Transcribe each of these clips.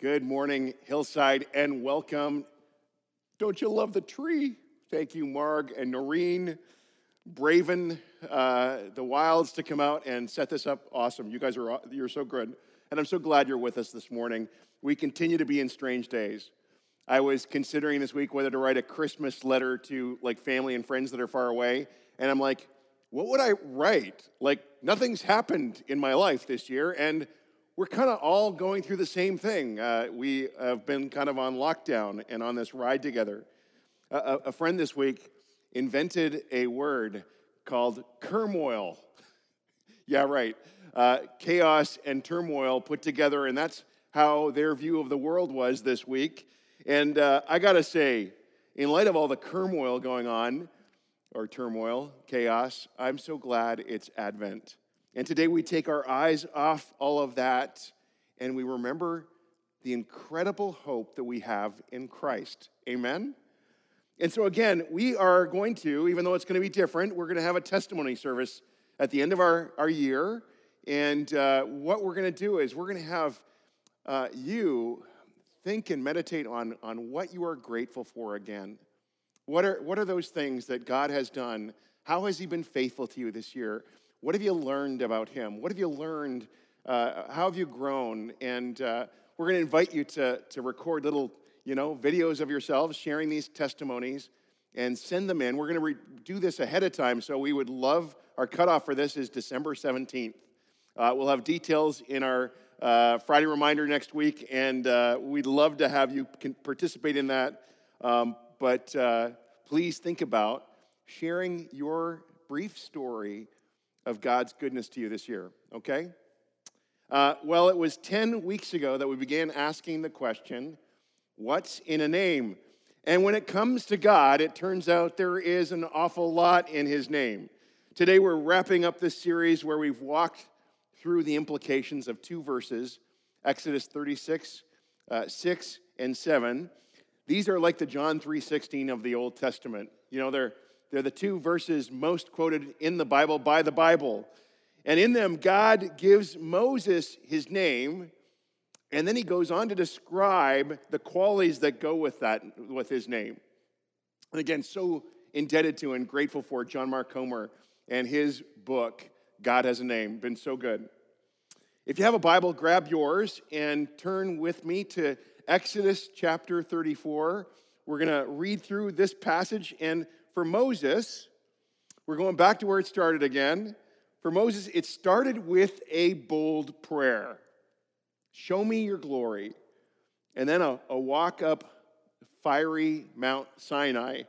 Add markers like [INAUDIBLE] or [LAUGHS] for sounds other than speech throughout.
Good morning, Hillside, and welcome. Don't you love the tree? Thank you, Marg and Noreen, braving uh, the wilds to come out and set this up. Awesome. You guys are you're so good. And I'm so glad you're with us this morning. We continue to be in strange days. I was considering this week whether to write a Christmas letter to like family and friends that are far away. And I'm like, what would I write? Like, nothing's happened in my life this year. And we're kind of all going through the same thing. Uh, we have been kind of on lockdown and on this ride together. A, a friend this week invented a word called turmoil. [LAUGHS] yeah, right. Uh, chaos and turmoil put together, and that's how their view of the world was this week. And uh, I got to say, in light of all the turmoil going on, or turmoil, chaos, I'm so glad it's Advent. And today we take our eyes off all of that and we remember the incredible hope that we have in Christ. Amen? And so, again, we are going to, even though it's going to be different, we're going to have a testimony service at the end of our, our year. And uh, what we're going to do is we're going to have uh, you think and meditate on, on what you are grateful for again. What are, what are those things that God has done? How has He been faithful to you this year? What have you learned about him? What have you learned? Uh, how have you grown? And uh, we're going to invite you to, to record little, you know, videos of yourselves sharing these testimonies and send them in. We're going to re- do this ahead of time, so we would love our cutoff for this is December 17th. Uh, we'll have details in our uh, Friday reminder next week, and uh, we'd love to have you participate in that. Um, but uh, please think about sharing your brief story of God's goodness to you this year, okay? Uh, well, it was 10 weeks ago that we began asking the question what's in a name? And when it comes to God, it turns out there is an awful lot in his name. Today, we're wrapping up this series where we've walked through the implications of two verses Exodus 36, uh, 6, and 7. These are like the John 3:16 of the Old Testament. You know, they're they're the two verses most quoted in the Bible by the Bible. And in them, God gives Moses his name, and then he goes on to describe the qualities that go with that, with his name. And again, so indebted to and grateful for John Mark Comer and his book, God Has a Name. Been so good. If you have a Bible, grab yours and turn with me to Exodus chapter 34. We're going to read through this passage and for Moses, we're going back to where it started again. For Moses, it started with a bold prayer Show me your glory. And then a, a walk up fiery Mount Sinai.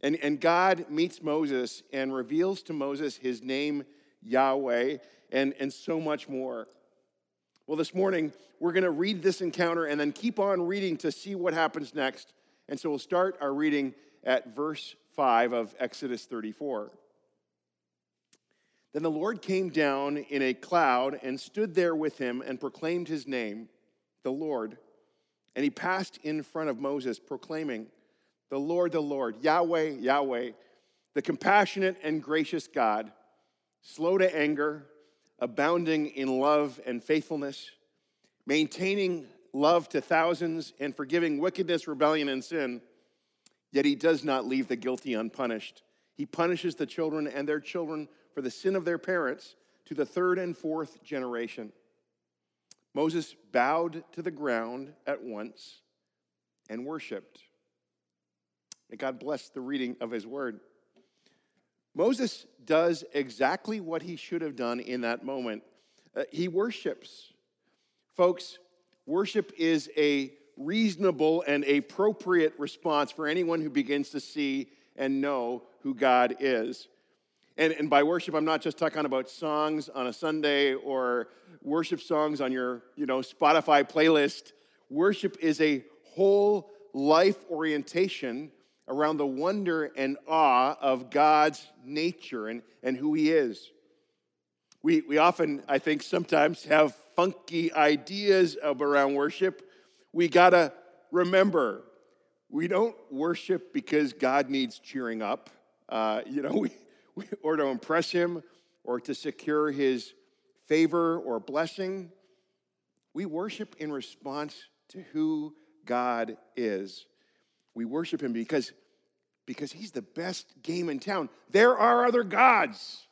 And, and God meets Moses and reveals to Moses his name, Yahweh, and, and so much more. Well, this morning, we're going to read this encounter and then keep on reading to see what happens next. And so we'll start our reading at verse 5 of Exodus 34. Then the Lord came down in a cloud and stood there with him and proclaimed his name, the Lord. And he passed in front of Moses, proclaiming, The Lord, the Lord, Yahweh, Yahweh, the compassionate and gracious God, slow to anger, abounding in love and faithfulness, maintaining love to thousands, and forgiving wickedness, rebellion, and sin Yet he does not leave the guilty unpunished. He punishes the children and their children for the sin of their parents to the third and fourth generation. Moses bowed to the ground at once and worshiped. May God bless the reading of his word. Moses does exactly what he should have done in that moment. Uh, he worships. Folks, worship is a reasonable and appropriate response for anyone who begins to see and know who God is. And, and by worship, I'm not just talking about songs on a Sunday or worship songs on your you know, Spotify playlist. Worship is a whole life orientation around the wonder and awe of God's nature and, and who He is. We, we often, I think, sometimes have funky ideas of around worship we got to remember we don't worship because God needs cheering up, uh, [LAUGHS] you know, we, we, or to impress Him or to secure His favor or blessing. We worship in response to who God is. We worship him because, because he's the best game in town. There are other gods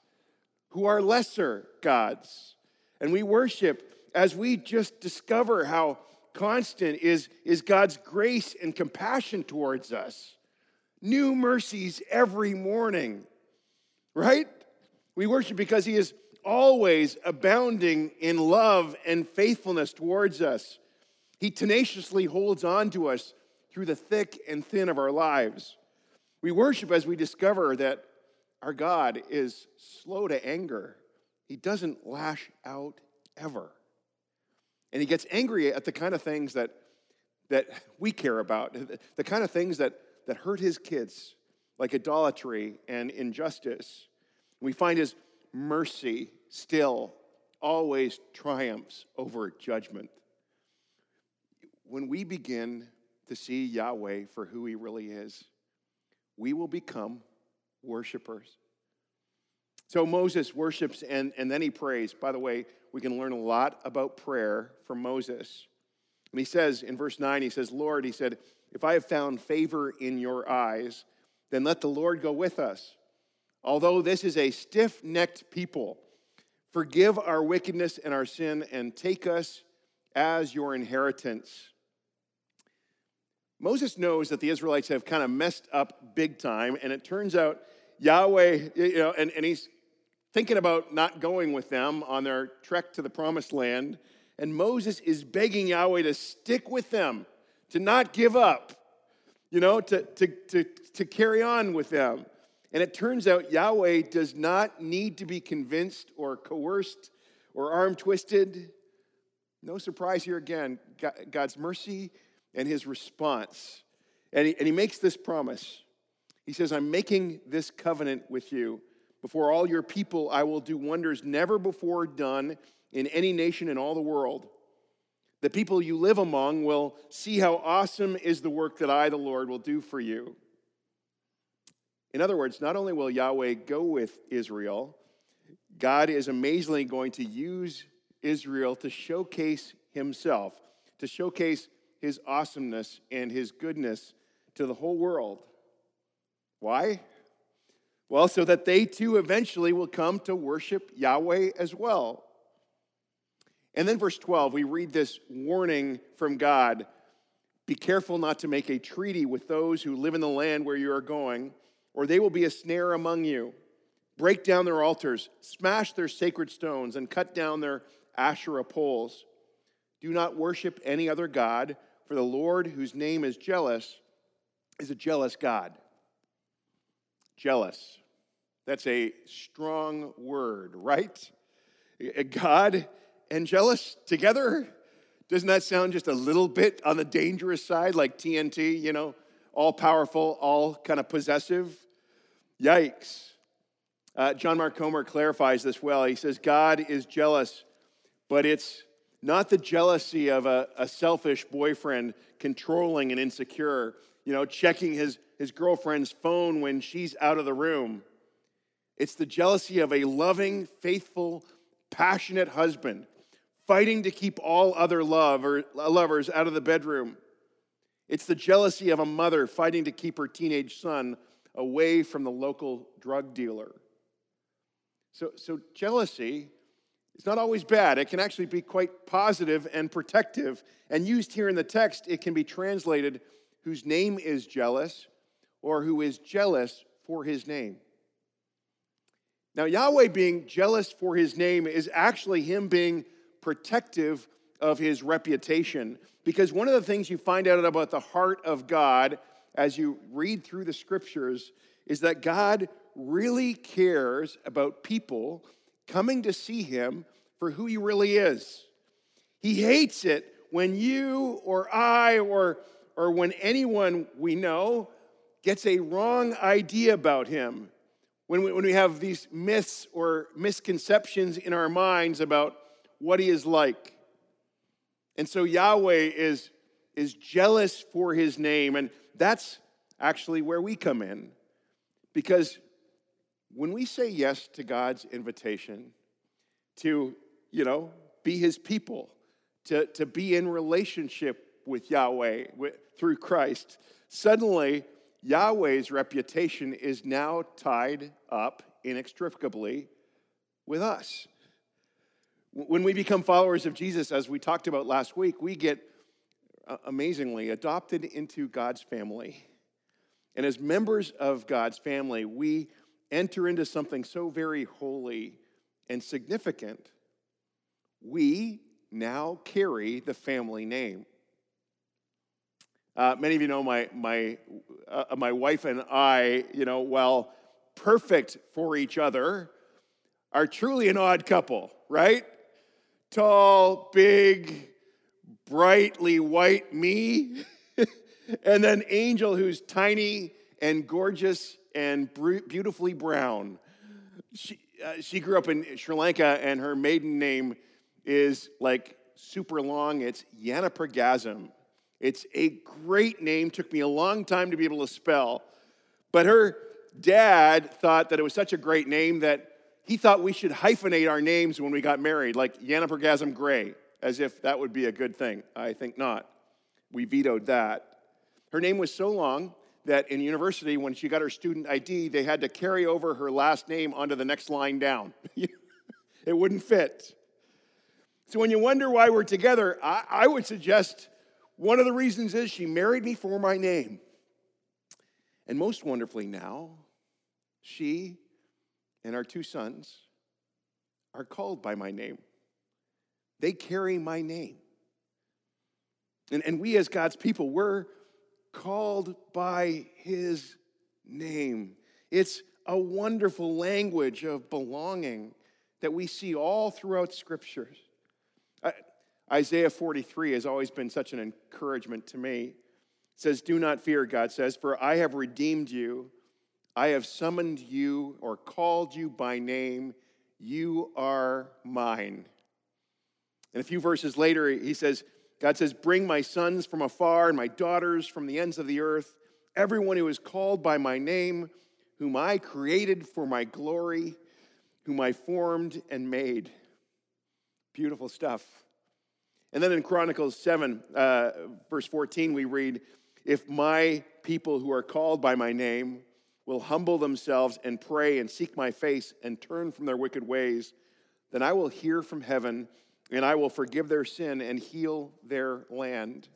who are lesser gods. And we worship as we just discover how constant is, is God's grace and compassion towards us. New mercies every morning, right? We worship because He is always abounding in love and faithfulness towards us. He tenaciously holds on to us through the thick and thin of our lives. We worship as we discover that our God is slow to anger. He doesn't lash out ever. And he gets angry at the kind of things that, that we care about, the kind of things that, that hurt his kids, like idolatry and injustice. We find his mercy still always triumphs over judgment. When we begin to see Yahweh for who he really is, we will become worshipers. So Moses worships and, and then he prays. By the way, we can learn a lot about prayer from Moses. And he says in verse 9, he says, Lord, he said, if I have found favor in your eyes, then let the Lord go with us. Although this is a stiff necked people, forgive our wickedness and our sin and take us as your inheritance. Moses knows that the Israelites have kind of messed up big time, and it turns out Yahweh, you know, and, and he's thinking about not going with them on their trek to the promised land. And Moses is begging Yahweh to stick with them, to not give up, you know, to, to, to, to carry on with them. And it turns out Yahweh does not need to be convinced or coerced or arm twisted. No surprise here again. God's mercy and his response. And he, and he makes this promise. He says, I'm making this covenant with you before all your people, I will do wonders never before done in any nation in all the world. The people you live among will see how awesome is the work that I, the Lord, will do for you. In other words, not only will Yahweh go with Israel, God is amazingly going to use Israel to showcase himself, to showcase his awesomeness and his goodness to the whole world. Why? Well, so that they too eventually will come to worship Yahweh as well. And then, verse 12, we read this warning from God Be careful not to make a treaty with those who live in the land where you are going, or they will be a snare among you. Break down their altars, smash their sacred stones, and cut down their Asherah poles. Do not worship any other God, for the Lord, whose name is jealous, is a jealous God jealous. That's a strong word, right? God and jealous together? Doesn't that sound just a little bit on the dangerous side, like TNT, you know, all powerful, all kind of possessive? Yikes. Uh, John Mark Comer clarifies this well. He says, God is jealous, but it's not the jealousy of a, a selfish boyfriend controlling and insecure, you know, checking his his girlfriend's phone when she's out of the room. It's the jealousy of a loving, faithful, passionate husband fighting to keep all other love or uh, lovers out of the bedroom. It's the jealousy of a mother fighting to keep her teenage son away from the local drug dealer. So, so jealousy is not always bad. It can actually be quite positive and protective. And used here in the text, it can be translated whose name is jealous or who is jealous for his name. Now, Yahweh being jealous for his name is actually him being protective of his reputation. Because one of the things you find out about the heart of God as you read through the scriptures is that God really cares about people coming to see him for who he really is. He hates it when you or I or, or when anyone we know gets a wrong idea about him, when we, when we have these myths or misconceptions in our minds about what he is like. And so Yahweh is, is jealous for his name, and that's actually where we come in. Because when we say yes to God's invitation to, you know, be his people, to, to be in relationship with Yahweh with, through Christ, suddenly Yahweh's reputation is now tied up inextricably with us. When we become followers of Jesus, as we talked about last week, we get uh, amazingly adopted into God's family. And as members of God's family, we enter into something so very holy and significant. We now carry the family name. Uh, many of you know my, my, uh, my wife and I, you know, while perfect for each other, are truly an odd couple, right? Tall, big, brightly white me, [LAUGHS] and then Angel, who's tiny and gorgeous and beautifully brown. She, uh, she grew up in Sri Lanka, and her maiden name is like super long. It's Yanapragasm. It's a great name. Took me a long time to be able to spell. But her dad thought that it was such a great name that he thought we should hyphenate our names when we got married, like Yanapragasm Gray, as if that would be a good thing. I think not. We vetoed that. Her name was so long that in university, when she got her student ID, they had to carry over her last name onto the next line down. [LAUGHS] it wouldn't fit. So when you wonder why we're together, I, I would suggest one of the reasons is she married me for my name. And most wonderfully now, she and our two sons are called by my name. They carry my name. And, and we, as God's people, we're called by his name. It's a wonderful language of belonging that we see all throughout scriptures. Isaiah 43 has always been such an encouragement to me. It says, Do not fear, God says, for I have redeemed you. I have summoned you or called you by name. You are mine. And a few verses later, he says, God says, Bring my sons from afar and my daughters from the ends of the earth, everyone who is called by my name, whom I created for my glory, whom I formed and made. Beautiful stuff. And then in Chronicles 7, uh, verse 14, we read, If my people who are called by my name will humble themselves and pray and seek my face and turn from their wicked ways, then I will hear from heaven and I will forgive their sin and heal their land.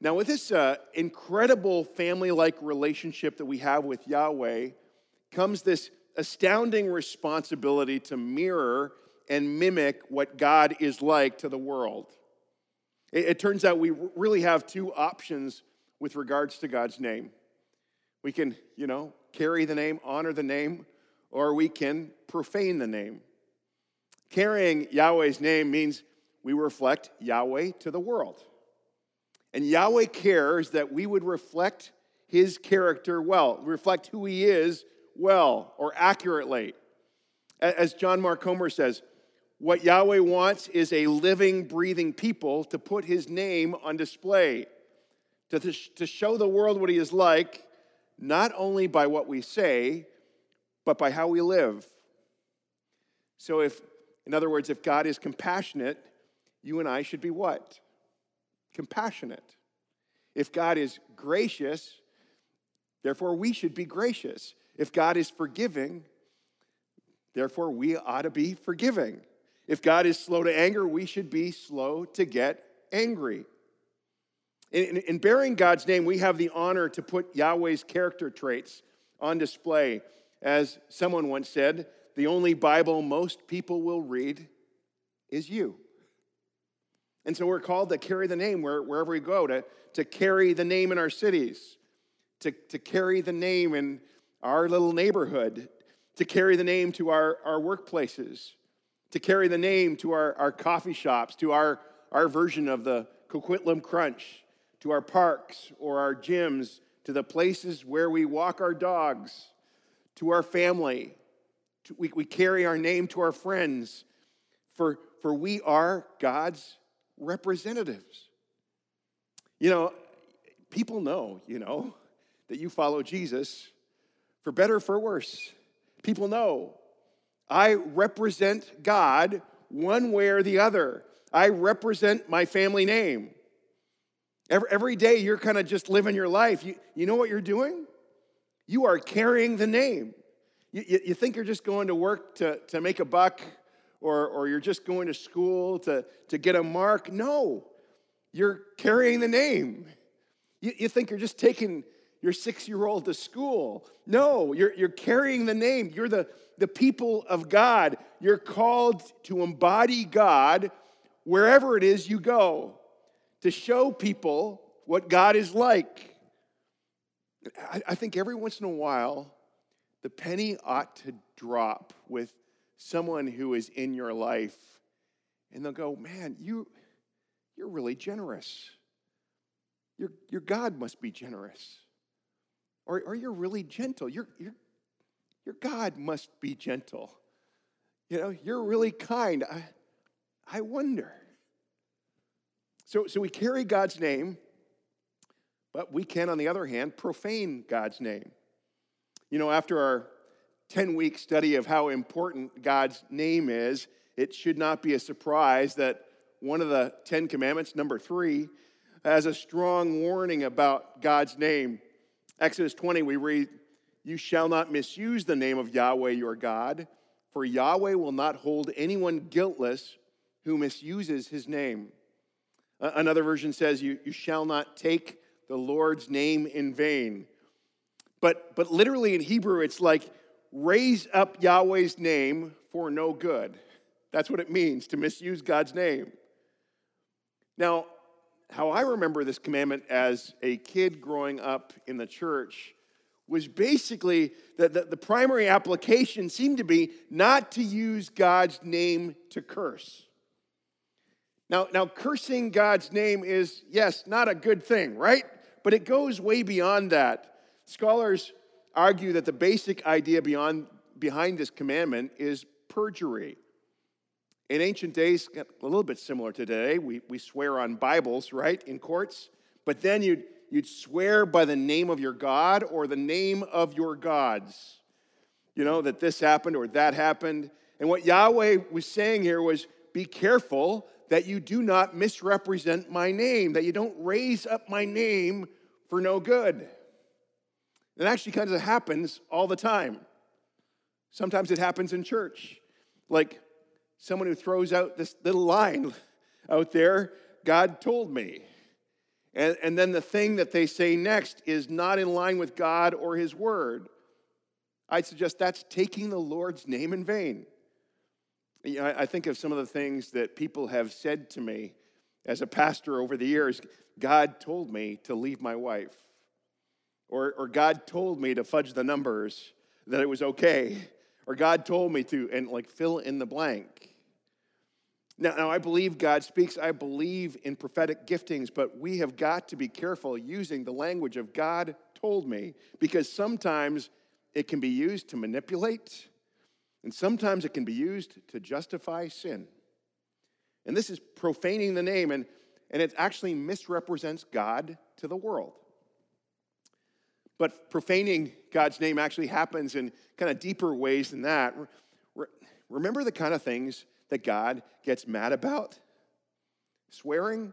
Now, with this uh, incredible family like relationship that we have with Yahweh, comes this astounding responsibility to mirror and mimic what God is like to the world. It, it turns out we really have two options with regards to God's name. We can, you know, carry the name, honor the name, or we can profane the name. Carrying Yahweh's name means we reflect Yahweh to the world. And Yahweh cares that we would reflect his character well, reflect who he is well or accurately. As John Mark Comer says, what Yahweh wants is a living, breathing people to put his name on display, to, to show the world what he is like, not only by what we say, but by how we live. So, if in other words, if God is compassionate, you and I should be what? Compassionate. If God is gracious, therefore we should be gracious. If God is forgiving, therefore we ought to be forgiving. If God is slow to anger, we should be slow to get angry. In, in, bearing God's name, we have the honor to put Yahweh's character traits on display. As someone once said, the only Bible most people will read is you. And so we're called to carry the name where, wherever we go, to, to carry the name in our cities, to, to carry the name in our little neighborhood, to carry the name to our, our workplaces, to carry the name to our, our coffee shops, to our, our version of the Coquitlam Crunch, to our parks or our gyms, to the places where we walk our dogs, to our family, we, we carry our name to our friends, for, for we are God's representatives. You know, people know, you know, that you follow Jesus for better for worse. People know I represent God one way or the other. I represent my family name. Every, every day you're kind of just living your life. You, you know what you're doing? You are carrying the name. You, you, you think you're just going to work to, to make a buck or, or you're just going to school to, to get a mark. No, you're carrying the name. You, you think you're just taking your six year old to school. No, you're, you're carrying the name. You're the, the people of God. You're called to embody God wherever it is you go, to show people what God is like. I, I think every once in a while, the penny ought to drop with someone who is in your life, and they'll go, Man, you, you're really generous. Your, your God must be generous. Or, or you're really gentle. Your, your, your God must be gentle. You know, you're really kind. I, I wonder. So, so we carry God's name, but we can, on the other hand, profane God's name. You know, after our 10 week study of how important God's name is, it should not be a surprise that one of the Ten Commandments, number three, has a strong warning about God's name. Exodus 20, we read, You shall not misuse the name of Yahweh your God, for Yahweh will not hold anyone guiltless who misuses his name. Another version says, You, you shall not take the Lord's name in vain. But, but literally in Hebrew, it's like raise up Yahweh's name for no good. That's what it means to misuse God's name. Now, how I remember this commandment as a kid growing up in the church was basically that the, the, primary application seemed to be not to use God's name to curse. Now, now, cursing God's name is, yes, not a good thing, right? But it goes way beyond that. Scholars argue that the basic idea beyond, behind this commandment is perjury. In ancient days, a little bit similar to today, we, we swear on Bibles, right, in courts, but then you'd, you'd swear by the name of your God or the name of your gods. You know, that this happened or that happened. And what Yahweh was saying here was be careful that you do not misrepresent my name, that you don't raise up my name for no good. It actually kind of happens all the time. Sometimes it happens in church. Like someone who throws out this little line [LAUGHS] out there God told me. And, and then the thing that they say next is not in line with God or His word. I'd suggest that's taking the Lord's name in vain. You know, I think of some of the things that people have said to me as a pastor over the years. God told me to leave my wife, or, or God told me to fudge the numbers, that it was okay, or God told me to, and like fill in the blank. Now, now, I believe God speaks. I believe in prophetic giftings, but we have got to be careful using the language of God told me because sometimes it can be used to manipulate, and sometimes it can be used to justify sin. And this is profaning the name, and, and it actually misrepresents God to the world. But profaning God's name actually happens in kind of deeper ways than that. Remember the kind of things that God gets mad about? Swearing?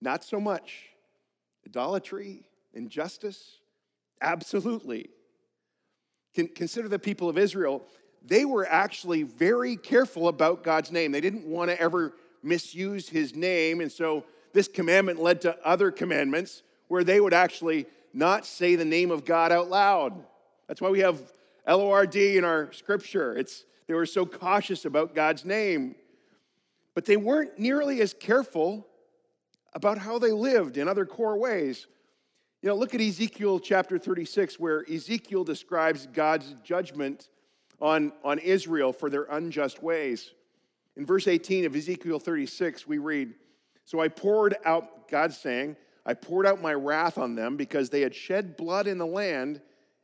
Not so much. Idolatry? Injustice? Absolutely. Consider the people of Israel. They were actually very careful about God's name. They didn't want to ever misuse his name. And so this commandment led to other commandments where they would actually not say the name of God out loud. That's why we have L O R D in our scripture. It's they were so cautious about God's name. But they weren't nearly as careful about how they lived in other core ways. You know, look at Ezekiel chapter 36, where Ezekiel describes God's judgment on, on Israel for their unjust ways. In verse 18 of Ezekiel 36, we read, So I poured out, God's saying, I poured out my wrath on them because they had shed blood in the land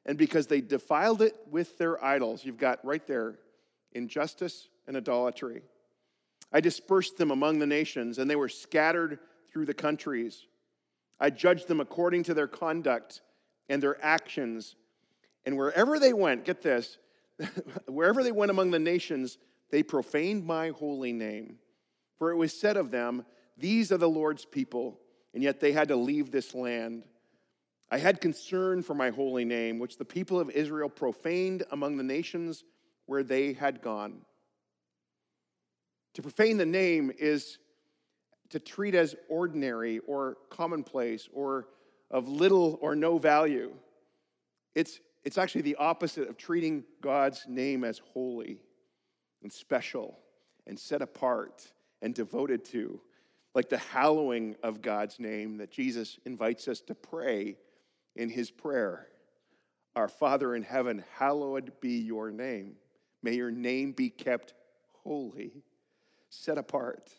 and because they defiled it with their idols. You've got right there injustice and idolatry. I dispersed them among the nations, and they were scattered through the countries. I judged them according to their conduct and their actions. And wherever they went, get this, [LAUGHS] wherever they went among the nations, they profaned my holy name. For it was said of them, These are the Lord's people, and yet they had to leave this land. I had concern for my holy name, which the people of Israel profaned among the nations where they had gone. To profane the name is to treat as ordinary or commonplace or of little or no value. It's, it's actually the opposite of treating God's name as holy and special and set apart and devoted to, like the hallowing of God's name that Jesus invites us to pray in his prayer Our Father in heaven, hallowed be your name. May your name be kept holy, set apart.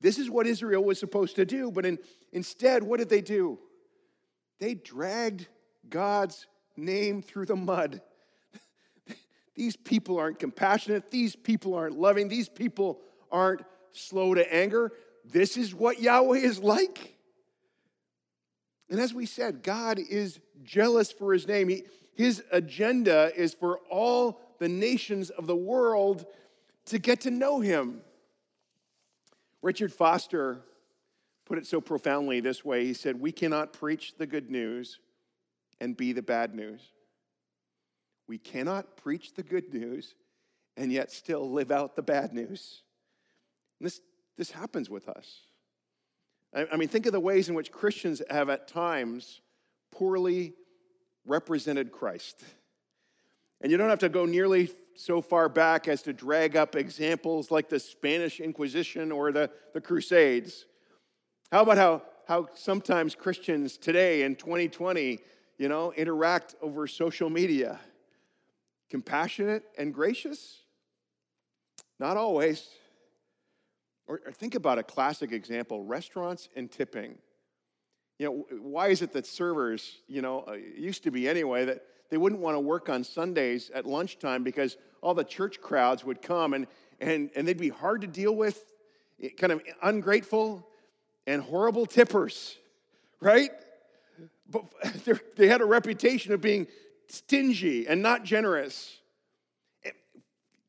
This is what Israel was supposed to do, but in, instead, what did they do? They dragged God's name through the mud. [LAUGHS] These people aren't compassionate. These people aren't loving. These people aren't slow to anger. This is what Yahweh is like. And as we said, God is jealous for his name. He, his agenda is for all the nations of the world to get to know him. Richard Foster put it so profoundly this way he said, We cannot preach the good news and be the bad news. We cannot preach the good news and yet still live out the bad news. And this, this happens with us. I, I mean, think of the ways in which Christians have at times poorly represented Christ. And you don't have to go nearly so far back as to drag up examples like the Spanish Inquisition or the, the Crusades. How about how, how sometimes Christians today in 2020, you know, interact over social media? Compassionate and gracious? Not always. Or, or think about a classic example restaurants and tipping. You know, why is it that servers, you know, uh, used to be anyway, that they wouldn't want to work on Sundays at lunchtime because all the church crowds would come and, and, and they'd be hard to deal with, eh, kind of ungrateful and horrible tippers, right? But [LAUGHS] they had a reputation of being stingy and not generous. Eh,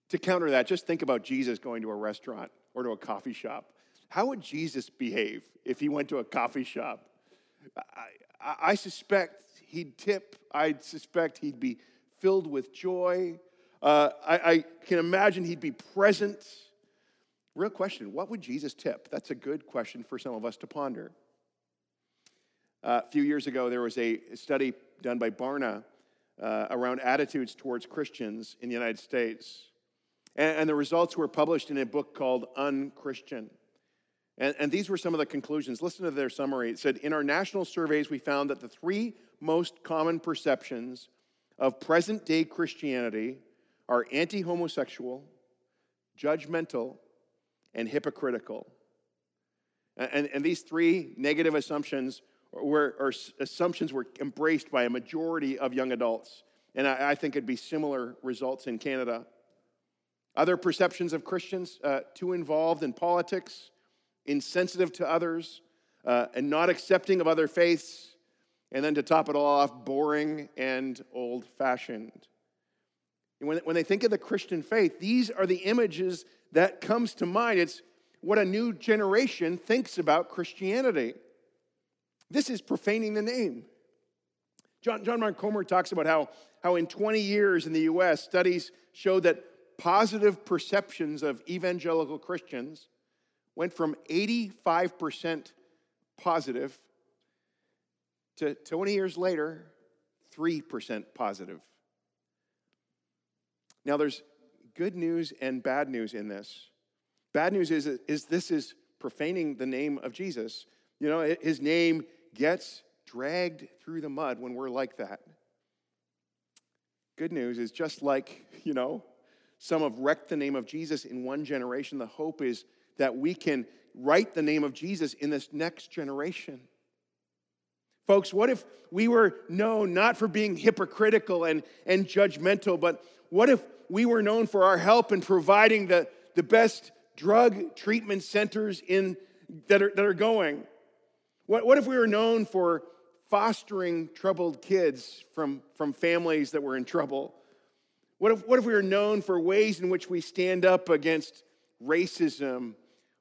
to counter that, just think about Jesus going to a restaurant or to a coffee shop. How would Jesus behave if he went to a coffee shop? I, I, suspect he'd tip. I'd suspect he'd be filled with joy. Uh, I, I can imagine he'd be present. Real question what would Jesus tip? That's a good question for some of us to ponder. Uh, a few years ago, there was a study done by Barna uh, around attitudes towards Christians in the United States. And, and the results were published in a book called Unchristian. And, and these were some of the conclusions. Listen to their summary. It said In our national surveys, we found that the three most common perceptions of present day Christianity are anti homosexual, judgmental, and hypocritical. And, and, these three negative assumptions were, or assumptions were embraced by a majority of young adults. And I, I think it'd be similar results in Canada. Other perceptions of Christians uh, too involved in politics, insensitive to others, uh, and not accepting of other faiths. And then to top it all off, boring and old fashioned. When, when they think of the Christian faith, these are the images that comes to mind. It's what a new generation thinks about Christianity. This is profaning the name. John, John Mark Comer talks about how, how in 20 years in the US, studies show that positive perceptions of evangelical Christians went from 85% positive to 20 years later, 3% positive. Now, there's good news and bad news in this. Bad news is, is this is profaning the name of Jesus. You know, his name gets dragged through the mud when we're like that. Good news is just like, you know, some have wrecked the name of Jesus in one generation. The hope is that we can write the name of Jesus in this next generation. Folks, what if we were known not for being hypocritical and, and judgmental, but what if we were known for our help in providing the, the best drug treatment centers in, that, are, that are going? What, what if we were known for fostering troubled kids from, from families that were in trouble? What if, what if we were known for ways in which we stand up against racism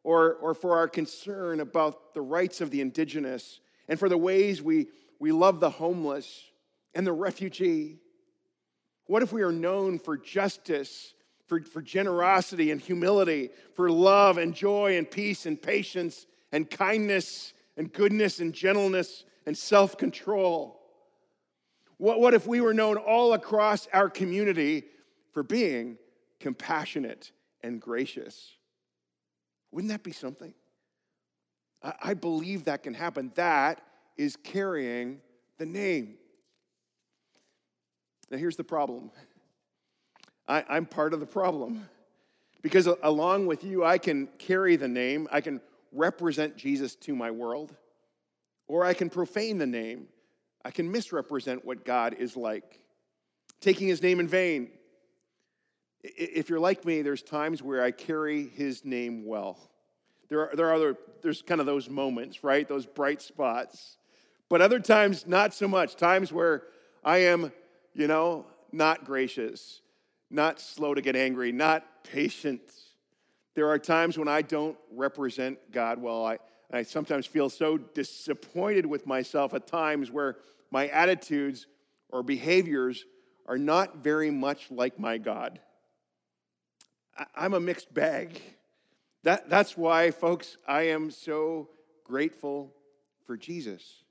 or, or for our concern about the rights of the indigenous and for the ways we, we love the homeless and the refugee? What if we are known for justice, for, for generosity and humility, for love and joy and peace and patience and kindness and goodness and gentleness and self control? What, what if we were known all across our community for being compassionate and gracious? Wouldn't that be something? I, I believe that can happen. That is carrying the name. Now, here's the problem I, I'm part of the problem. Because along with you, I can carry the name, I can represent Jesus to my world, or I can profane the name. I can misrepresent what God is like, taking his name in vain. If you're like me, there's times where I carry his name well. There are, there are other, there's kind of those moments, right? Those bright spots. But other times, not so much. Times where I am, you know, not gracious, not slow to get angry, not patient. There are times when I don't represent God well. I, I sometimes feel so disappointed with myself at times where my attitudes or behaviors are not very much like my God. I'm a mixed bag. That, that's why, folks, I am so grateful for Jesus.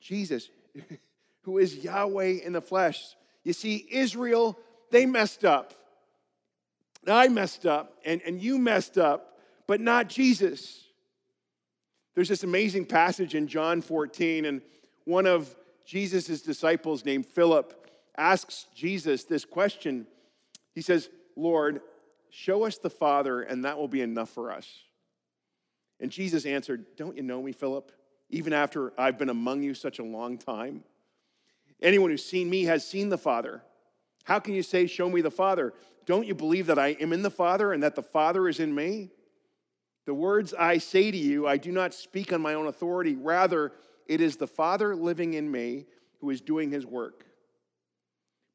Jesus, [LAUGHS] who is Yahweh in the flesh. You see, Israel, they messed up. I messed up, and, and you messed up, but not Jesus. There's this amazing passage in John 14, and one of Jesus' disciples named Philip asks Jesus this question. He says, Lord, show us the Father, and that will be enough for us. And Jesus answered, Don't you know me, Philip? Even after I've been among you such a long time? Anyone who's seen me has seen the Father. How can you say, Show me the Father? Don't you believe that I am in the Father and that the Father is in me? The words I say to you, I do not speak on my own authority. Rather, it is the Father living in me who is doing his work.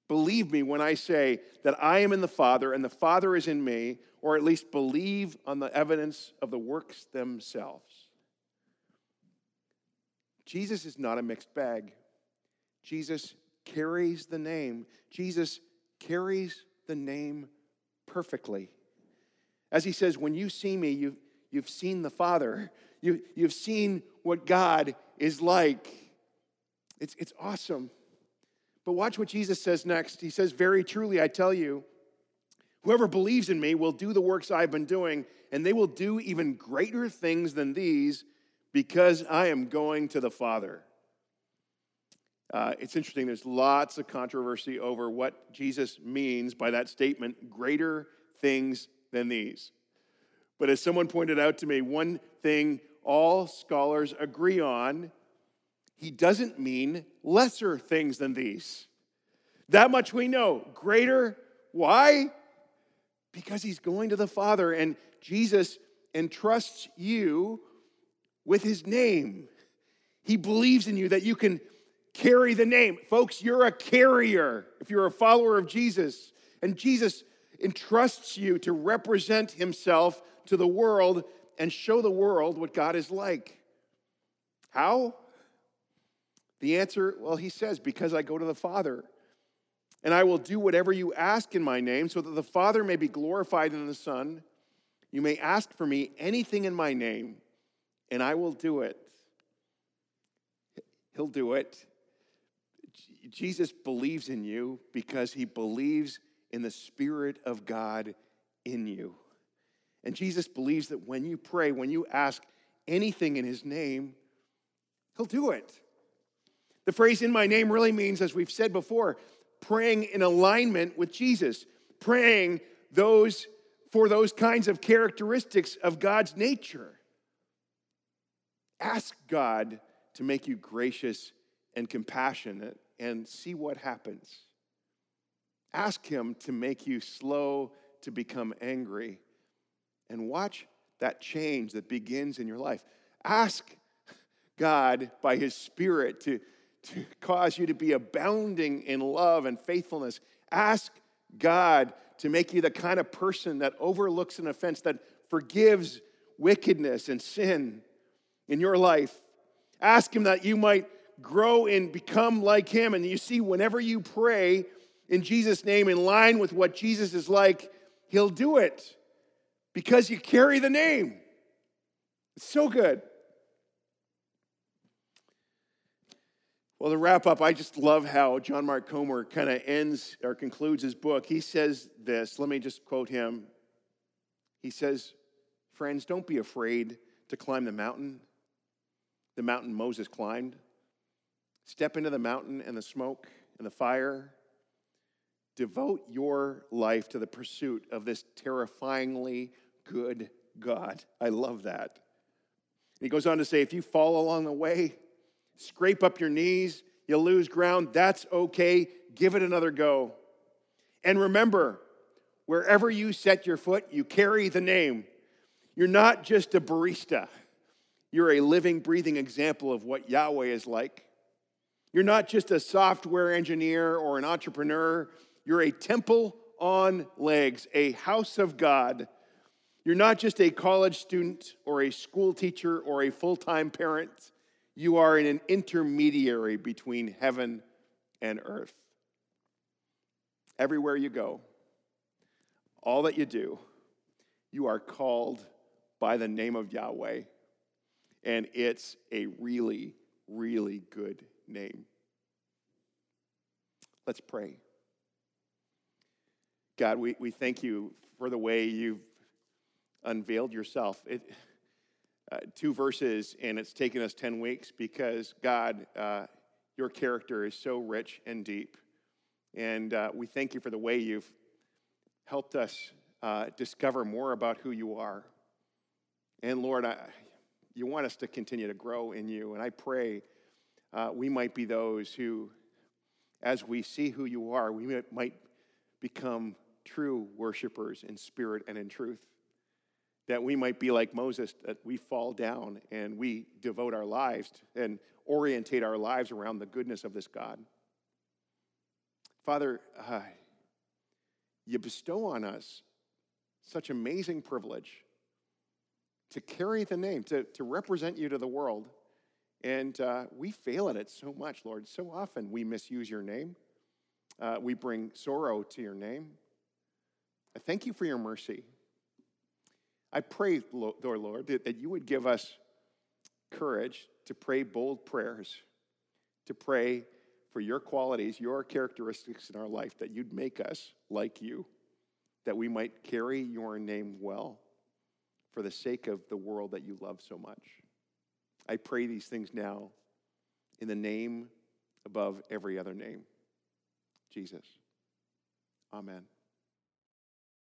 Believe me when I say that I am in the Father and the Father is in me, or at least believe on the evidence of the works themselves. Jesus is not a mixed bag. Jesus carries the name. Jesus carries the name perfectly. As he says, when you see me, you've, you've seen the Father. You, you've seen what God is like. It's, it's awesome. But watch what Jesus says next. He says, Very truly, I tell you, whoever believes in me will do the works I've been doing, and they will do even greater things than these because I am going to the Father. Uh, it's interesting, there's lots of controversy over what Jesus means by that statement greater things than these. But as someone pointed out to me, one thing all scholars agree on he doesn't mean lesser things than these. That much we know. Greater, why? Because he's going to the Father, and Jesus entrusts you with his name. He believes in you that you can carry the name. Folks, you're a carrier if you're a follower of Jesus. And Jesus entrusts you to represent himself to the world and show the world what God is like. How? The answer, well, he says, because I go to the Father. And I will do whatever you ask in my name, so that the Father may be glorified in the Son. You may ask for me anything in my name, and I will do it. He'll do it. Jesus believes in you because he believes in the Spirit of God in you. And Jesus believes that when you pray, when you ask anything in his name, he'll do it. The phrase in my name really means, as we've said before, praying in alignment with Jesus, praying those for those kinds of characteristics of God's nature. Ask God to make you gracious and compassionate and see what happens. Ask Him to make you slow to become angry and watch that change that begins in your life. Ask God by His Spirit to, to cause you to be abounding in love and faithfulness. Ask God to make you the kind of person that overlooks an offense, that forgives wickedness and sin in your life. Ask Him that you might grow and become like Him. And you see, whenever you pray in Jesus' name in line with what Jesus is like, He'll do it because you carry the name. It's so good. Well, to wrap up, I just love how John Mark Comer kind of ends or concludes his book. He says this, let me just quote him. He says, Friends, don't be afraid to climb the mountain, the mountain Moses climbed. Step into the mountain and the smoke and the fire. Devote your life to the pursuit of this terrifyingly good God. I love that. He goes on to say if you fall along the way, scrape up your knees, you lose ground, that's okay. Give it another go. And remember, wherever you set your foot, you carry the name. You're not just a barista, you're a living, breathing example of what Yahweh is like. You're not just a software engineer or an entrepreneur, you're a temple on legs, a house of God. You're not just a college student or a school teacher or a full time parent. You are in an intermediary between heaven and earth. Everywhere you go, all that you do, you are called by the name of Yahweh. And it's a really, really good name. Let's pray. God, we, we thank you for the way you've unveiled yourself. It, uh, two verses, and it's taken us 10 weeks because, God, uh, your character is so rich and deep. And uh, we thank you for the way you've helped us uh, discover more about who you are. And Lord, I, you want us to continue to grow in you. And I pray uh, we might be those who, as we see who you are, we might become true worshipers in spirit and in truth that we might be like Moses, that we fall down and we devote our lives and orientate our lives around the goodness of this God. Father, uh, you bestow on us such amazing privilege to carry the name, to, to represent you to the world. And uh, we fail at it so much, Lord. So often we misuse your name. Uh, we bring sorrow to your name. I thank you for your mercy. I pray, Lord, Lord, that, that you would give us courage to pray bold prayers, to pray for your qualities, your characteristics in our life, that you'd make us like you, that we might carry your name well for the sake of the world that you love so much. I pray these things now in the name above every other name, Jesus. Amen.